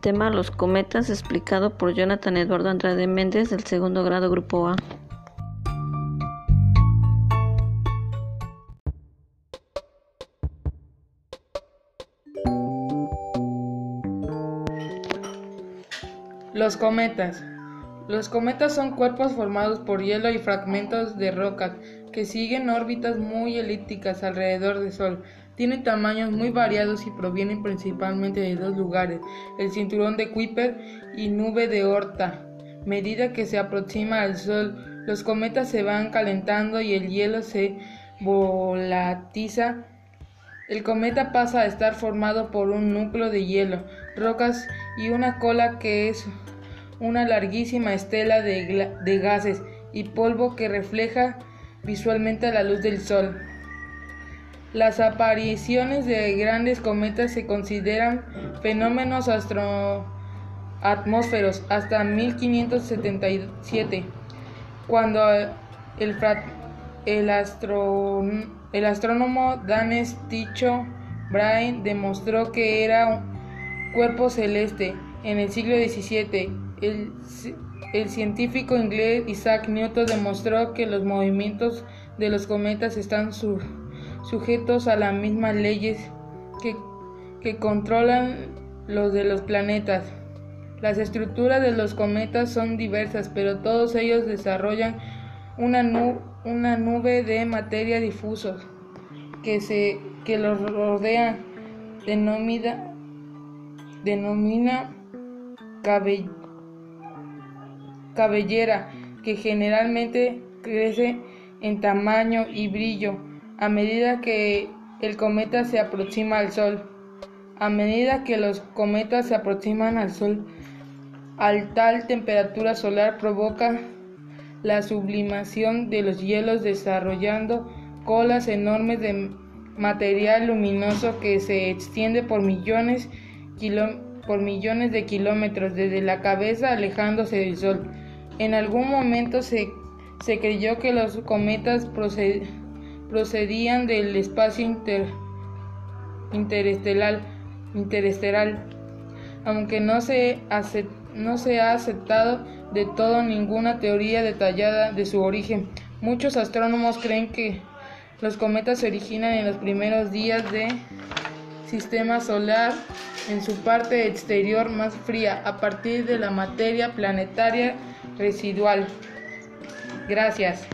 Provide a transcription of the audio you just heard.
Tema Los cometas, explicado por Jonathan Eduardo Andrade Méndez del segundo grado Grupo A. Los cometas. Los cometas son cuerpos formados por hielo y fragmentos de rocas que siguen órbitas muy elípticas alrededor del Sol. Tienen tamaños muy variados y provienen principalmente de dos lugares, el cinturón de Kuiper y nube de Horta. Medida que se aproxima al Sol, los cometas se van calentando y el hielo se volatiza. El cometa pasa a estar formado por un núcleo de hielo, rocas y una cola que es una larguísima estela de, de gases y polvo que refleja visualmente la luz del Sol. Las apariciones de grandes cometas se consideran fenómenos atmósferos hasta 1577, cuando el, el, astrónomo danés Tycho Brahe demostró que era un cuerpo celeste. En el siglo XVII, el, el científico inglés Isaac Newton demostró que los movimientos de los cometas están sujetos a las mismas leyes que, que, controlan los de los planetas. Las estructuras de los cometas son diversas, pero todos ellos desarrollan una, una nube de materia difusos que, se, que los rodea, denomina, denomina cabellera que generalmente crece en tamaño y brillo a medida que el cometa se aproxima al Sol. A medida que los cometas se aproximan al Sol, al tal temperatura solar provoca la sublimación de los hielos desarrollando colas enormes de material luminoso que se extiende por millones, por millones de kilómetros desde la cabeza alejándose del Sol. En algún momento se, creyó que los cometas procedían del espacio interestelar, aunque no se, no se ha aceptado de todo ninguna teoría detallada de su origen. Muchos astrónomos creen que los cometas se originan en los primeros días del sistema solar en su parte exterior más fría a partir de la materia planetaria residual. Gracias.